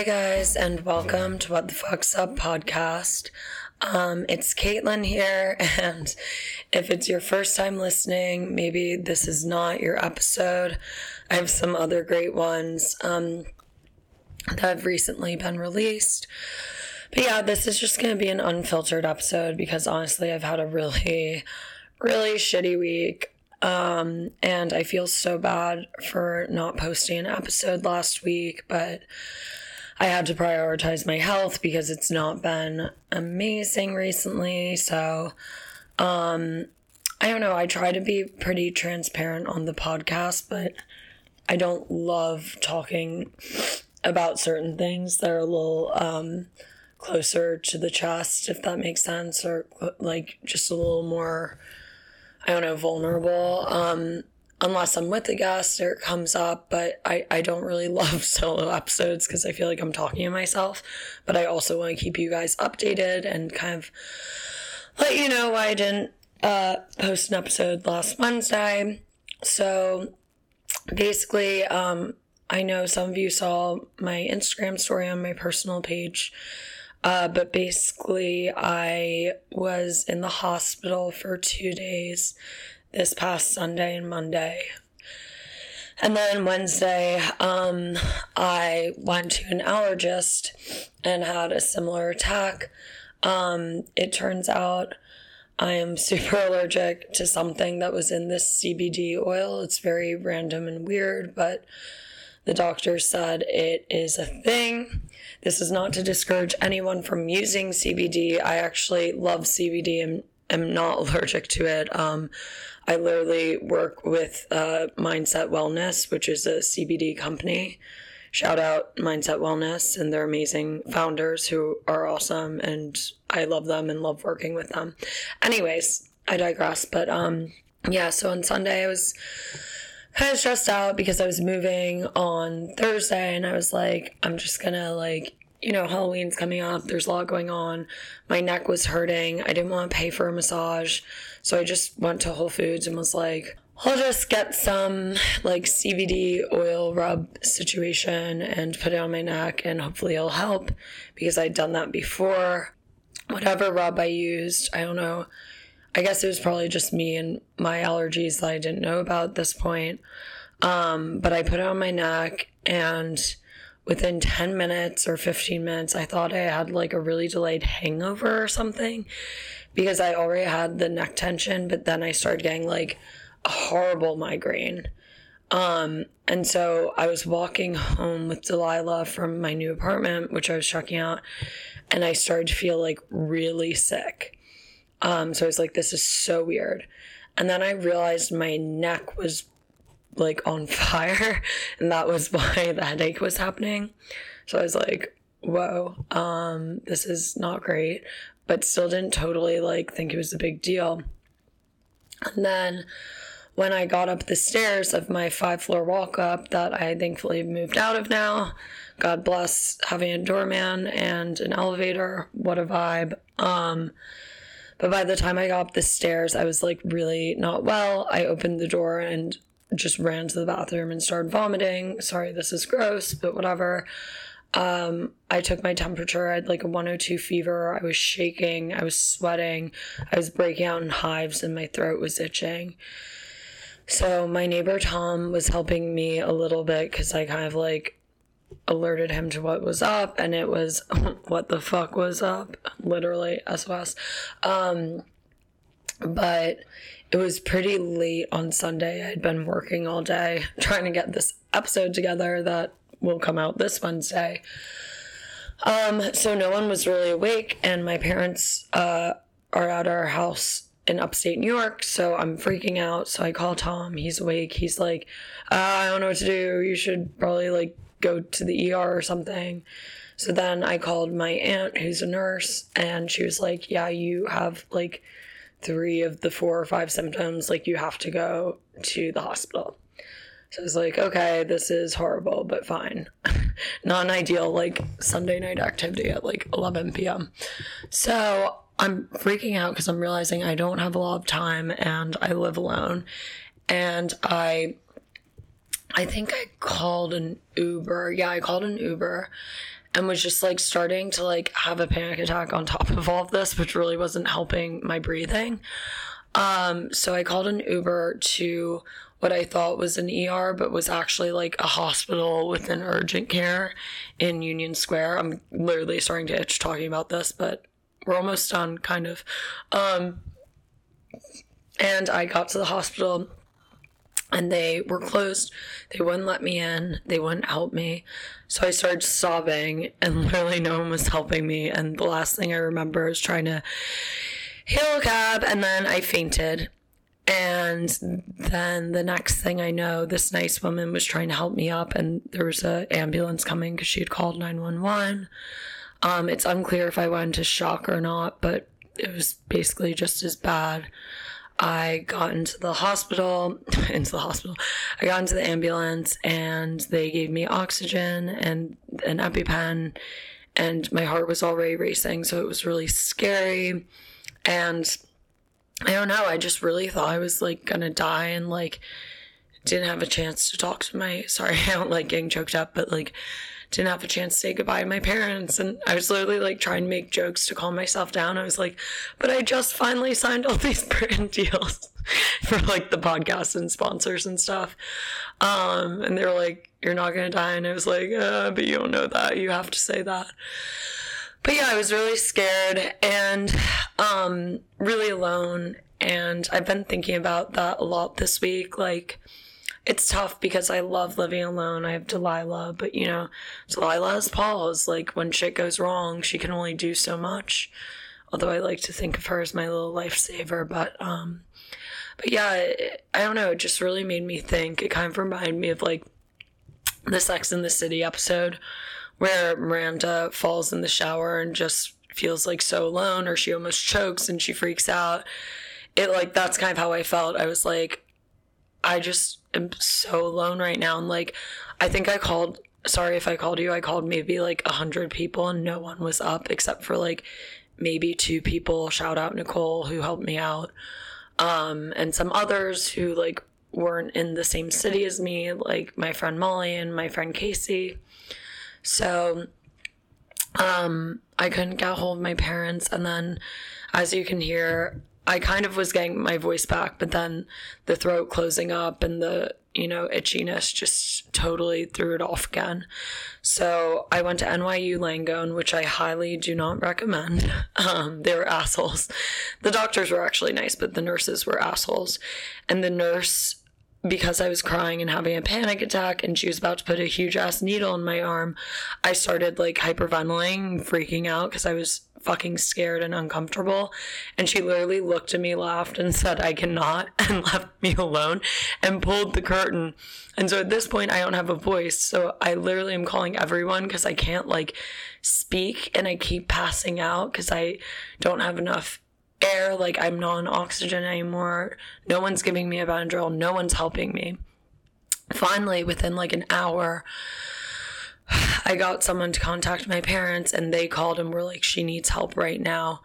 Hey guys, and welcome to What the Fuck's Up podcast. Um, it's Caitlin here, and if it's your first time listening, maybe this is not your episode. I have some other great ones um, that have recently been released. But yeah, this is just going to be an unfiltered episode because honestly, I've had a really, really shitty week. Um, and I feel so bad for not posting an episode last week, but I had to prioritize my health because it's not been amazing recently. So, um, I don't know. I try to be pretty transparent on the podcast, but I don't love talking about certain things that are a little um, closer to the chest, if that makes sense, or like just a little more, I don't know, vulnerable. Um, unless I'm with a guest or it comes up, but I, I don't really love solo episodes because I feel like I'm talking to myself. But I also want to keep you guys updated and kind of let you know why I didn't uh, post an episode last Wednesday. So basically, um, I know some of you saw my Instagram story on my personal page. Uh, but basically, I was in the hospital for two days this past Sunday and Monday. And then Wednesday, um, I went to an allergist and had a similar attack. Um, it turns out I am super allergic to something that was in this CBD oil. It's very random and weird, but the doctor said it is a thing. This is not to discourage anyone from using CBD. I actually love CBD and am not allergic to it. Um, I literally work with uh, Mindset Wellness, which is a CBD company. Shout out Mindset Wellness and their amazing founders who are awesome, and I love them and love working with them. Anyways, I digress. But um, yeah, so on Sunday I was kind of stressed out because I was moving on Thursday, and I was like, I'm just gonna like you know, Halloween's coming up. There's a lot going on. My neck was hurting. I didn't want to pay for a massage. So I just went to Whole Foods and was like, I'll just get some like CBD oil rub situation and put it on my neck and hopefully it'll help because I'd done that before. Whatever rub I used, I don't know. I guess it was probably just me and my allergies that I didn't know about at this point. Um, but I put it on my neck and within 10 minutes or 15 minutes, I thought I had like a really delayed hangover or something because I already had the neck tension, but then I started getting like a horrible migraine. Um, and so I was walking home with Delilah from my new apartment, which I was checking out, and I started to feel like really sick. Um, so I was like, this is so weird. And then I realized my neck was like on fire and that was why the headache was happening. So i was like whoa um this is not great. But still didn't totally like think it was a big deal. And then when i got up the stairs of my five floor walk up that i thankfully moved out of now god bless having a doorman and an elevator what a vibe. Um but by the time I got up the stairs, I was like really not well. I opened the door and just ran to the bathroom and started vomiting. Sorry, this is gross, but whatever. Um, I took my temperature. I had like a 102 fever. I was shaking. I was sweating. I was breaking out in hives and my throat was itching. So my neighbor Tom was helping me a little bit because I kind of like alerted him to what was up and it was what the fuck was up literally sos um but it was pretty late on Sunday. I'd been working all day trying to get this episode together that will come out this Wednesday. Um, so no one was really awake, and my parents uh, are at our house in upstate New York, so I'm freaking out. So I call Tom. He's awake. He's like, uh, I don't know what to do. You should probably like go to the ER or something. So then I called my aunt, who's a nurse, and she was like, Yeah, you have like three of the four or five symptoms, like you have to go to the hospital. So I was like, okay, this is horrible, but fine. Not an ideal like Sunday night activity at like 11 p.m. So I'm freaking out because I'm realizing I don't have a lot of time and I live alone. And I I think I called an Uber. Yeah, I called an Uber and was just like starting to like have a panic attack on top of all of this, which really wasn't helping my breathing. Um, so I called an Uber to what I thought was an ER, but was actually like a hospital with an urgent care in Union Square. I'm literally starting to itch talking about this, but we're almost done, kind of. Um, and I got to the hospital and they were closed. They wouldn't let me in. They wouldn't help me. So I started sobbing, and literally no one was helping me. And the last thing I remember is trying to hail a cab, and then I fainted. And then the next thing I know, this nice woman was trying to help me up, and there was an ambulance coming because she had called 911. Um, it's unclear if I went into shock or not, but it was basically just as bad. I got into the hospital, into the hospital. I got into the ambulance and they gave me oxygen and an EpiPen and my heart was already racing, so it was really scary. And I don't know, I just really thought I was like gonna die and like didn't have a chance to talk to my sorry, I don't like getting choked up, but like didn't have a chance to say goodbye to my parents. And I was literally like trying to make jokes to calm myself down. I was like, but I just finally signed all these brand deals for like the podcast and sponsors and stuff. Um, and they were like, you're not going to die. And I was like, uh, but you don't know that. You have to say that. But yeah, I was really scared and um, really alone. And I've been thinking about that a lot this week. Like, it's tough because I love living alone. I have Delilah, but you know, Delilah has paws. Like when shit goes wrong, she can only do so much. Although I like to think of her as my little lifesaver, but um, but yeah, it, I don't know. It just really made me think. It kind of reminded me of like the Sex in the City episode where Miranda falls in the shower and just feels like so alone, or she almost chokes and she freaks out. It like that's kind of how I felt. I was like, I just am so alone right now. And like, I think I called, sorry if I called you, I called maybe like a hundred people and no one was up except for like maybe two people. Shout out Nicole who helped me out. Um, and some others who like weren't in the same city as me, like my friend Molly and my friend Casey. So, um, I couldn't get a hold of my parents. And then, as you can hear, I kind of was getting my voice back, but then the throat closing up and the, you know, itchiness just totally threw it off again. So I went to NYU Langone, which I highly do not recommend. Um, they were assholes. The doctors were actually nice, but the nurses were assholes. And the nurse because I was crying and having a panic attack and she was about to put a huge ass needle in my arm, I started like hyperventilating, freaking out because I was fucking scared and uncomfortable. And she literally looked at me, laughed, and said, I cannot, and left me alone and pulled the curtain. And so at this point, I don't have a voice. So I literally am calling everyone because I can't like speak and I keep passing out because I don't have enough air. Like I'm not on oxygen anymore. No one's giving me a Benadryl. No one's helping me. Finally, within like an hour, I got someone to contact my parents and they called and were like, she needs help right now.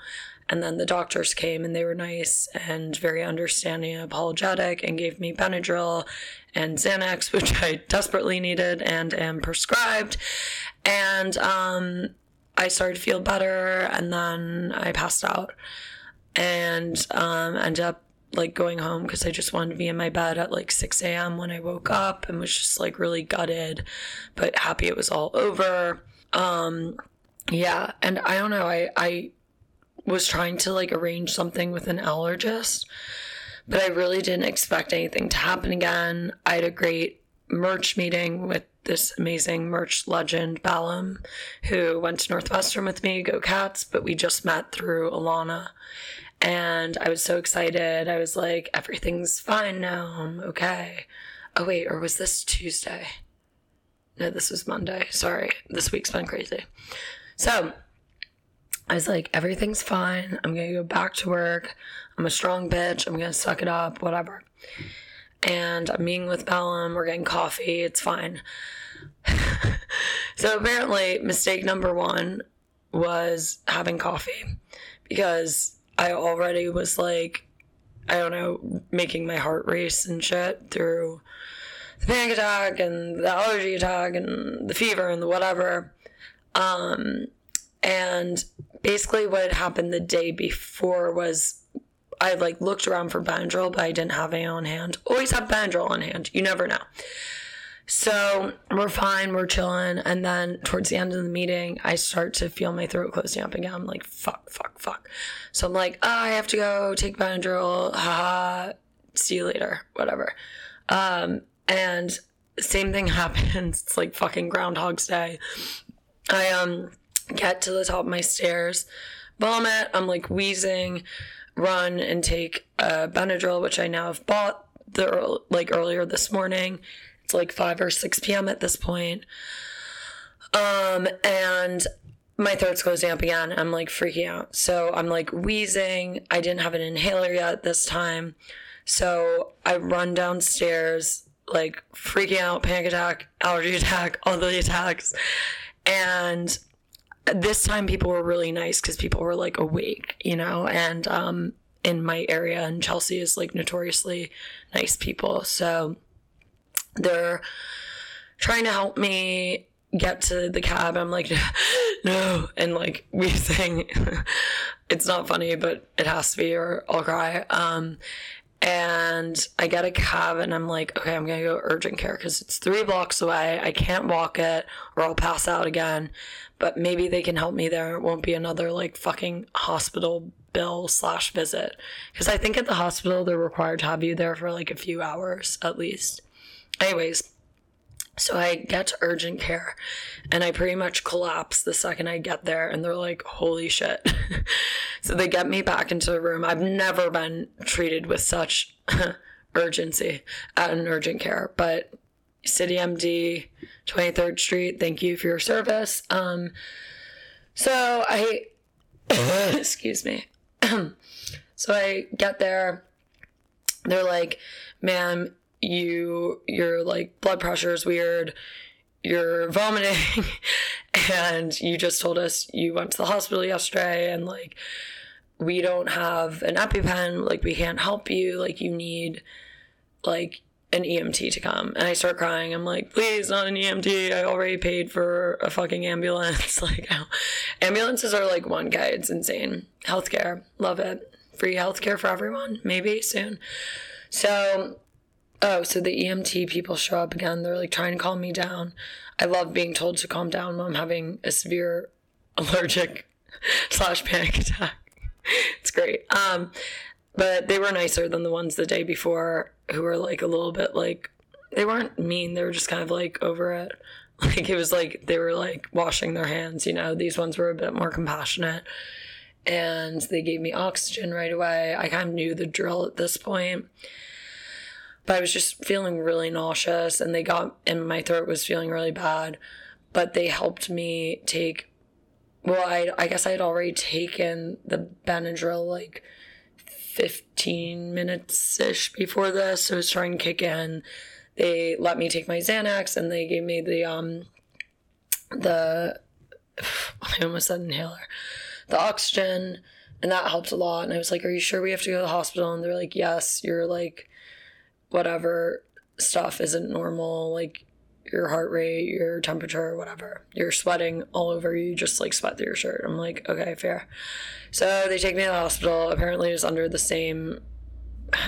And then the doctors came and they were nice and very understanding and apologetic and gave me Benadryl and Xanax, which I desperately needed and am prescribed. And um, I started to feel better and then I passed out and um, ended up like going home because I just wanted to be in my bed at like 6 a.m. when I woke up and was just like really gutted, but happy it was all over. Um, yeah, and I don't know, I, I was trying to like arrange something with an allergist, but I really didn't expect anything to happen again. I had a great merch meeting with this amazing merch legend, Ballum, who went to Northwestern with me, go Cats, but we just met through Alana. And I was so excited. I was like, everything's fine now. I'm okay. Oh, wait, or was this Tuesday? No, this was Monday. Sorry. This week's been crazy. So I was like, everything's fine. I'm going to go back to work. I'm a strong bitch. I'm going to suck it up, whatever. And I'm meeting with Bellum. We're getting coffee. It's fine. so apparently, mistake number one was having coffee because I already was like, I don't know, making my heart race and shit through the panic attack and the allergy attack and the fever and the whatever. Um, and basically, what had happened the day before was I like looked around for Benadryl, but I didn't have any on hand. Always have Benadryl on hand. You never know. So we're fine, we're chilling. And then towards the end of the meeting, I start to feel my throat closing up again. I'm like, fuck, fuck, fuck. So I'm like, oh, I have to go take Benadryl. Ha, see you later, whatever. Um, and same thing happens. It's like fucking Groundhog's Day. I um get to the top of my stairs, vomit. I'm like wheezing, run and take a Benadryl, which I now have bought the like earlier this morning. It's like 5 or 6 p.m. at this point. Um, and my throat's closing up again. I'm like freaking out. So I'm like wheezing. I didn't have an inhaler yet this time. So I run downstairs, like freaking out, panic attack, allergy attack, all the attacks. And this time people were really nice because people were like awake, you know, and um, in my area and Chelsea is like notoriously nice people. So they're trying to help me get to the cab. I'm like, no, and like we sing. it's not funny, but it has to be, or I'll cry. Um, and I get a cab, and I'm like, okay, I'm gonna go urgent care because it's three blocks away. I can't walk it, or I'll pass out again. But maybe they can help me there. It won't be another like fucking hospital bill slash visit because I think at the hospital they're required to have you there for like a few hours at least. Anyways, so I get to urgent care and I pretty much collapse the second I get there and they're like, holy shit. so they get me back into the room. I've never been treated with such urgency at an urgent care, but City MD, 23rd Street, thank you for your service. Um, so I, excuse me. so I get there. They're like, ma'am, you your like blood pressure is weird you're vomiting and you just told us you went to the hospital yesterday and like we don't have an epipen like we can't help you like you need like an EMT to come. And I start crying. I'm like please not an EMT I already paid for a fucking ambulance. Like ambulances are like 1k it's insane. Healthcare. Love it. Free healthcare for everyone. Maybe soon. So oh, so the EMT people show up again. They're like trying to calm me down. I love being told to calm down when I'm having a severe allergic slash panic attack. it's great. Um, but they were nicer than the ones the day before who were like a little bit like they weren't mean. They were just kind of like over it. Like it was like they were like washing their hands, you know. These ones were a bit more compassionate. And they gave me oxygen right away. I kind of knew the drill at this point but I was just feeling really nauseous and they got and my throat was feeling really bad. But they helped me take well, I I guess I had already taken the Benadryl like 15 minutes ish before this. So it was trying to kick in. They let me take my Xanax and they gave me the um the I almost said inhaler. The oxygen and that helped a lot. And I was like, Are you sure we have to go to the hospital? And they're like, Yes, you're like whatever stuff isn't normal, like your heart rate, your temperature, whatever. You're sweating all over you, just like sweat through your shirt. I'm like, okay, fair. So they take me to the hospital. Apparently, it's under the same,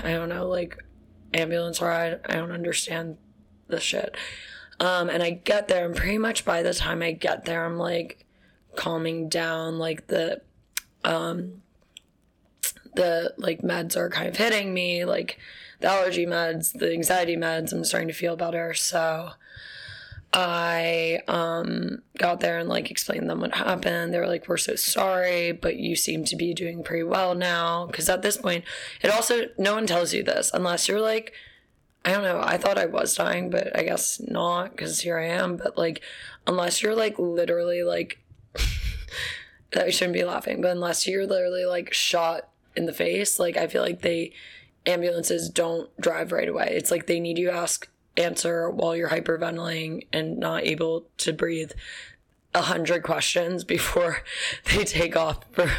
I don't know, like ambulance ride. I don't understand the shit. Um, and I get there, and pretty much by the time I get there, I'm like calming down, like the, um, the like meds are kind of hitting me, like the allergy meds, the anxiety meds. I'm starting to feel better. So I um, got there and like explained them what happened. They were like, "We're so sorry, but you seem to be doing pretty well now." Because at this point, it also no one tells you this unless you're like, I don't know. I thought I was dying, but I guess not because here I am. But like, unless you're like literally like, I shouldn't be laughing, but unless you're literally like shot in the face, like I feel like they ambulances don't drive right away. It's like they need you ask answer while you're hyperventilating and not able to breathe a hundred questions before they take off for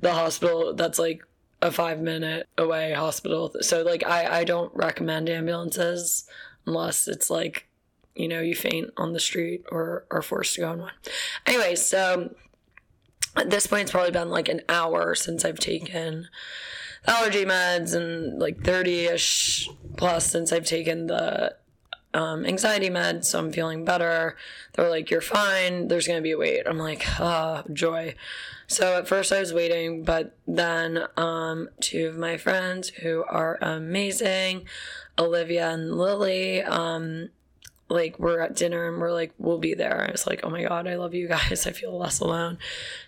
the hospital that's like a five minute away hospital. So like I, I don't recommend ambulances unless it's like, you know, you faint on the street or are forced to go on one. Anyway, so at this point, it's probably been like an hour since I've taken allergy meds and like 30 ish plus since I've taken the um, anxiety meds. So I'm feeling better. They're like, you're fine. There's going to be a wait. I'm like, ah, joy. So at first I was waiting, but then um, two of my friends who are amazing, Olivia and Lily, um, like we're at dinner and we're like we'll be there. I was like oh my god i love you guys. I feel less alone.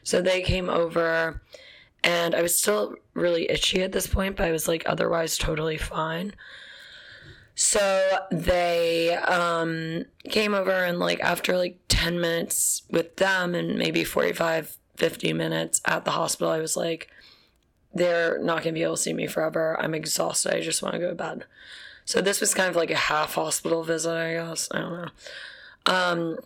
So they came over and i was still really itchy at this point but i was like otherwise totally fine. So they um, came over and like after like 10 minutes with them and maybe 45 50 minutes at the hospital i was like they're not going to be able to see me forever. I'm exhausted. I just want to go to bed so this was kind of like a half hospital visit, I guess. I don't know. Um,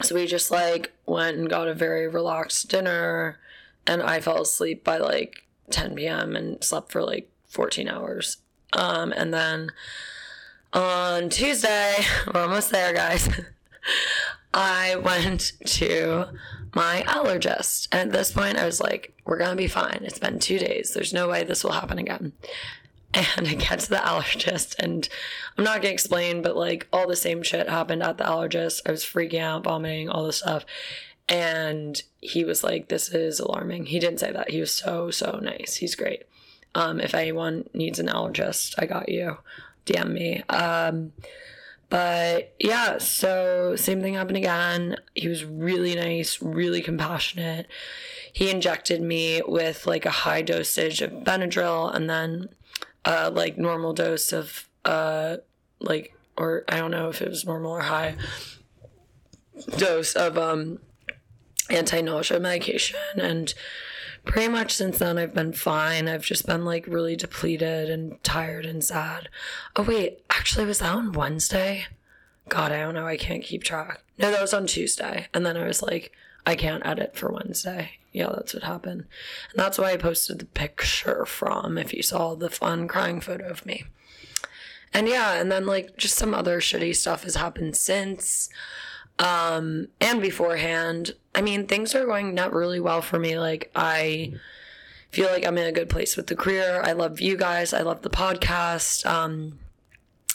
so we just like went and got a very relaxed dinner, and I fell asleep by like 10 p.m. and slept for like 14 hours. Um, and then on Tuesday, we're almost there, guys. I went to my allergist. And at this point, I was like, we're going to be fine. It's been two days. There's no way this will happen again and I get to the allergist, and I'm not gonna explain, but like all the same shit happened at the allergist. I was freaking out, vomiting, all this stuff. And he was like, This is alarming. He didn't say that. He was so, so nice. He's great. Um, if anyone needs an allergist, I got you. DM me. Um, but yeah, so same thing happened again. He was really nice, really compassionate. He injected me with like a high dosage of Benadryl and then uh, like normal dose of uh, like or I don't know if it was normal or high dose of um, anti-nausea medication and pretty much since then I've been fine. I've just been like really depleted and tired and sad. Oh wait, actually was that on Wednesday? God, I don't know. I can't keep track. No, that was on Tuesday. And then I was like, I can't edit for Wednesday yeah, that's what happened. And that's why I posted the picture from, if you saw the fun crying photo of me. And yeah, and then like just some other shitty stuff has happened since um and beforehand. I mean, things are going not really well for me. Like I feel like I'm in a good place with the career. I love you guys. I love the podcast. Um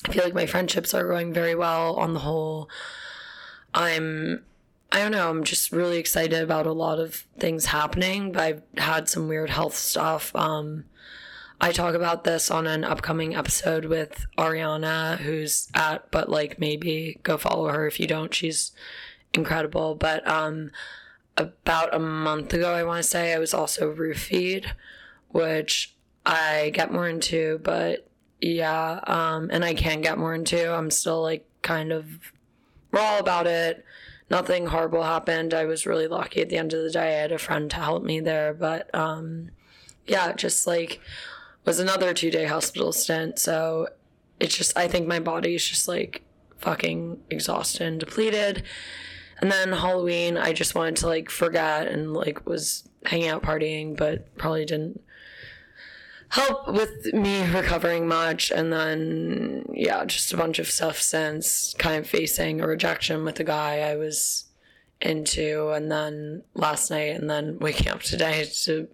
I feel like my friendships are going very well on the whole. I'm I don't know. I'm just really excited about a lot of things happening. But I've had some weird health stuff. Um, I talk about this on an upcoming episode with Ariana, who's at, but like maybe go follow her if you don't. She's incredible. But um, about a month ago, I want to say, I was also roofied, which I get more into. But yeah, um, and I can get more into. I'm still like kind of raw about it nothing horrible happened. I was really lucky at the end of the day. I had a friend to help me there, but um, yeah, just like was another two day hospital stint. So it's just I think my body is just like fucking exhausted and depleted. And then Halloween, I just wanted to like forget and like was hanging out partying, but probably didn't help with me recovering much and then yeah just a bunch of stuff since kind of facing a rejection with a guy i was into and then last night and then waking up today to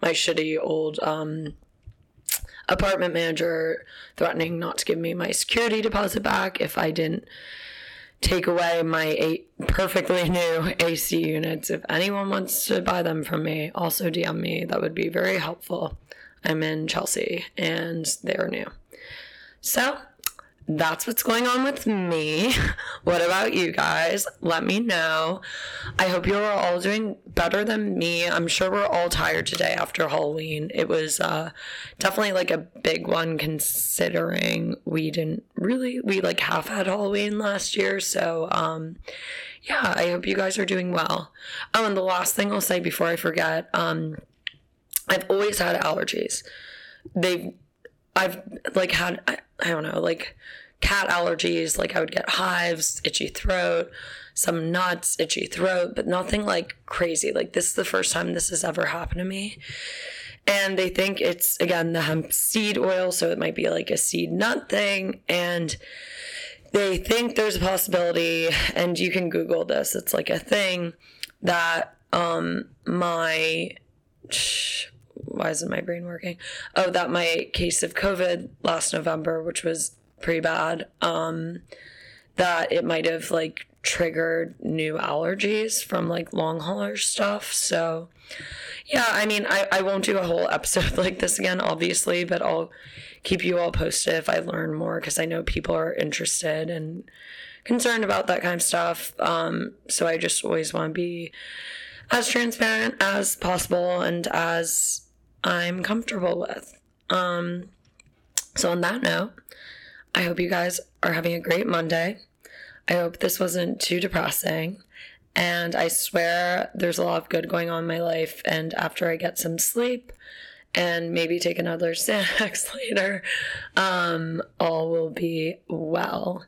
my shitty old um, apartment manager threatening not to give me my security deposit back if i didn't take away my eight perfectly new ac units. If anyone wants to buy them from me also dm me. That would be very helpful I'm in Chelsea and they're new. So that's what's going on with me. What about you guys? Let me know. I hope you're all doing better than me. I'm sure we're all tired today after Halloween. It was uh, definitely like a big one considering we didn't really, we like half had Halloween last year. So, um, yeah, I hope you guys are doing well. Oh, and the last thing I'll say before I forget, um, I've always had allergies. They've, I've like had, I, I don't know, like cat allergies. Like I would get hives, itchy throat, some nuts, itchy throat, but nothing like crazy. Like this is the first time this has ever happened to me. And they think it's again the hemp seed oil, so it might be like a seed nut thing. And they think there's a possibility, and you can Google this, it's like a thing that um, my. Why isn't my brain working? Oh, that my case of COVID last November, which was pretty bad, um, that it might have like triggered new allergies from like long hauler stuff. So, yeah, I mean, I, I won't do a whole episode like this again, obviously, but I'll keep you all posted if I learn more because I know people are interested and concerned about that kind of stuff. Um, so I just always want to be as transparent as possible and as I'm comfortable with. Um, so, on that note, I hope you guys are having a great Monday. I hope this wasn't too depressing. And I swear there's a lot of good going on in my life. And after I get some sleep and maybe take another Xanax later, um, all will be well.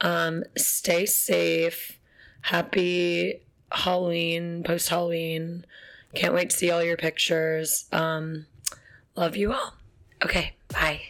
Um, stay safe. Happy Halloween, post Halloween. Can't wait to see all your pictures. Um, love you all. Okay, bye.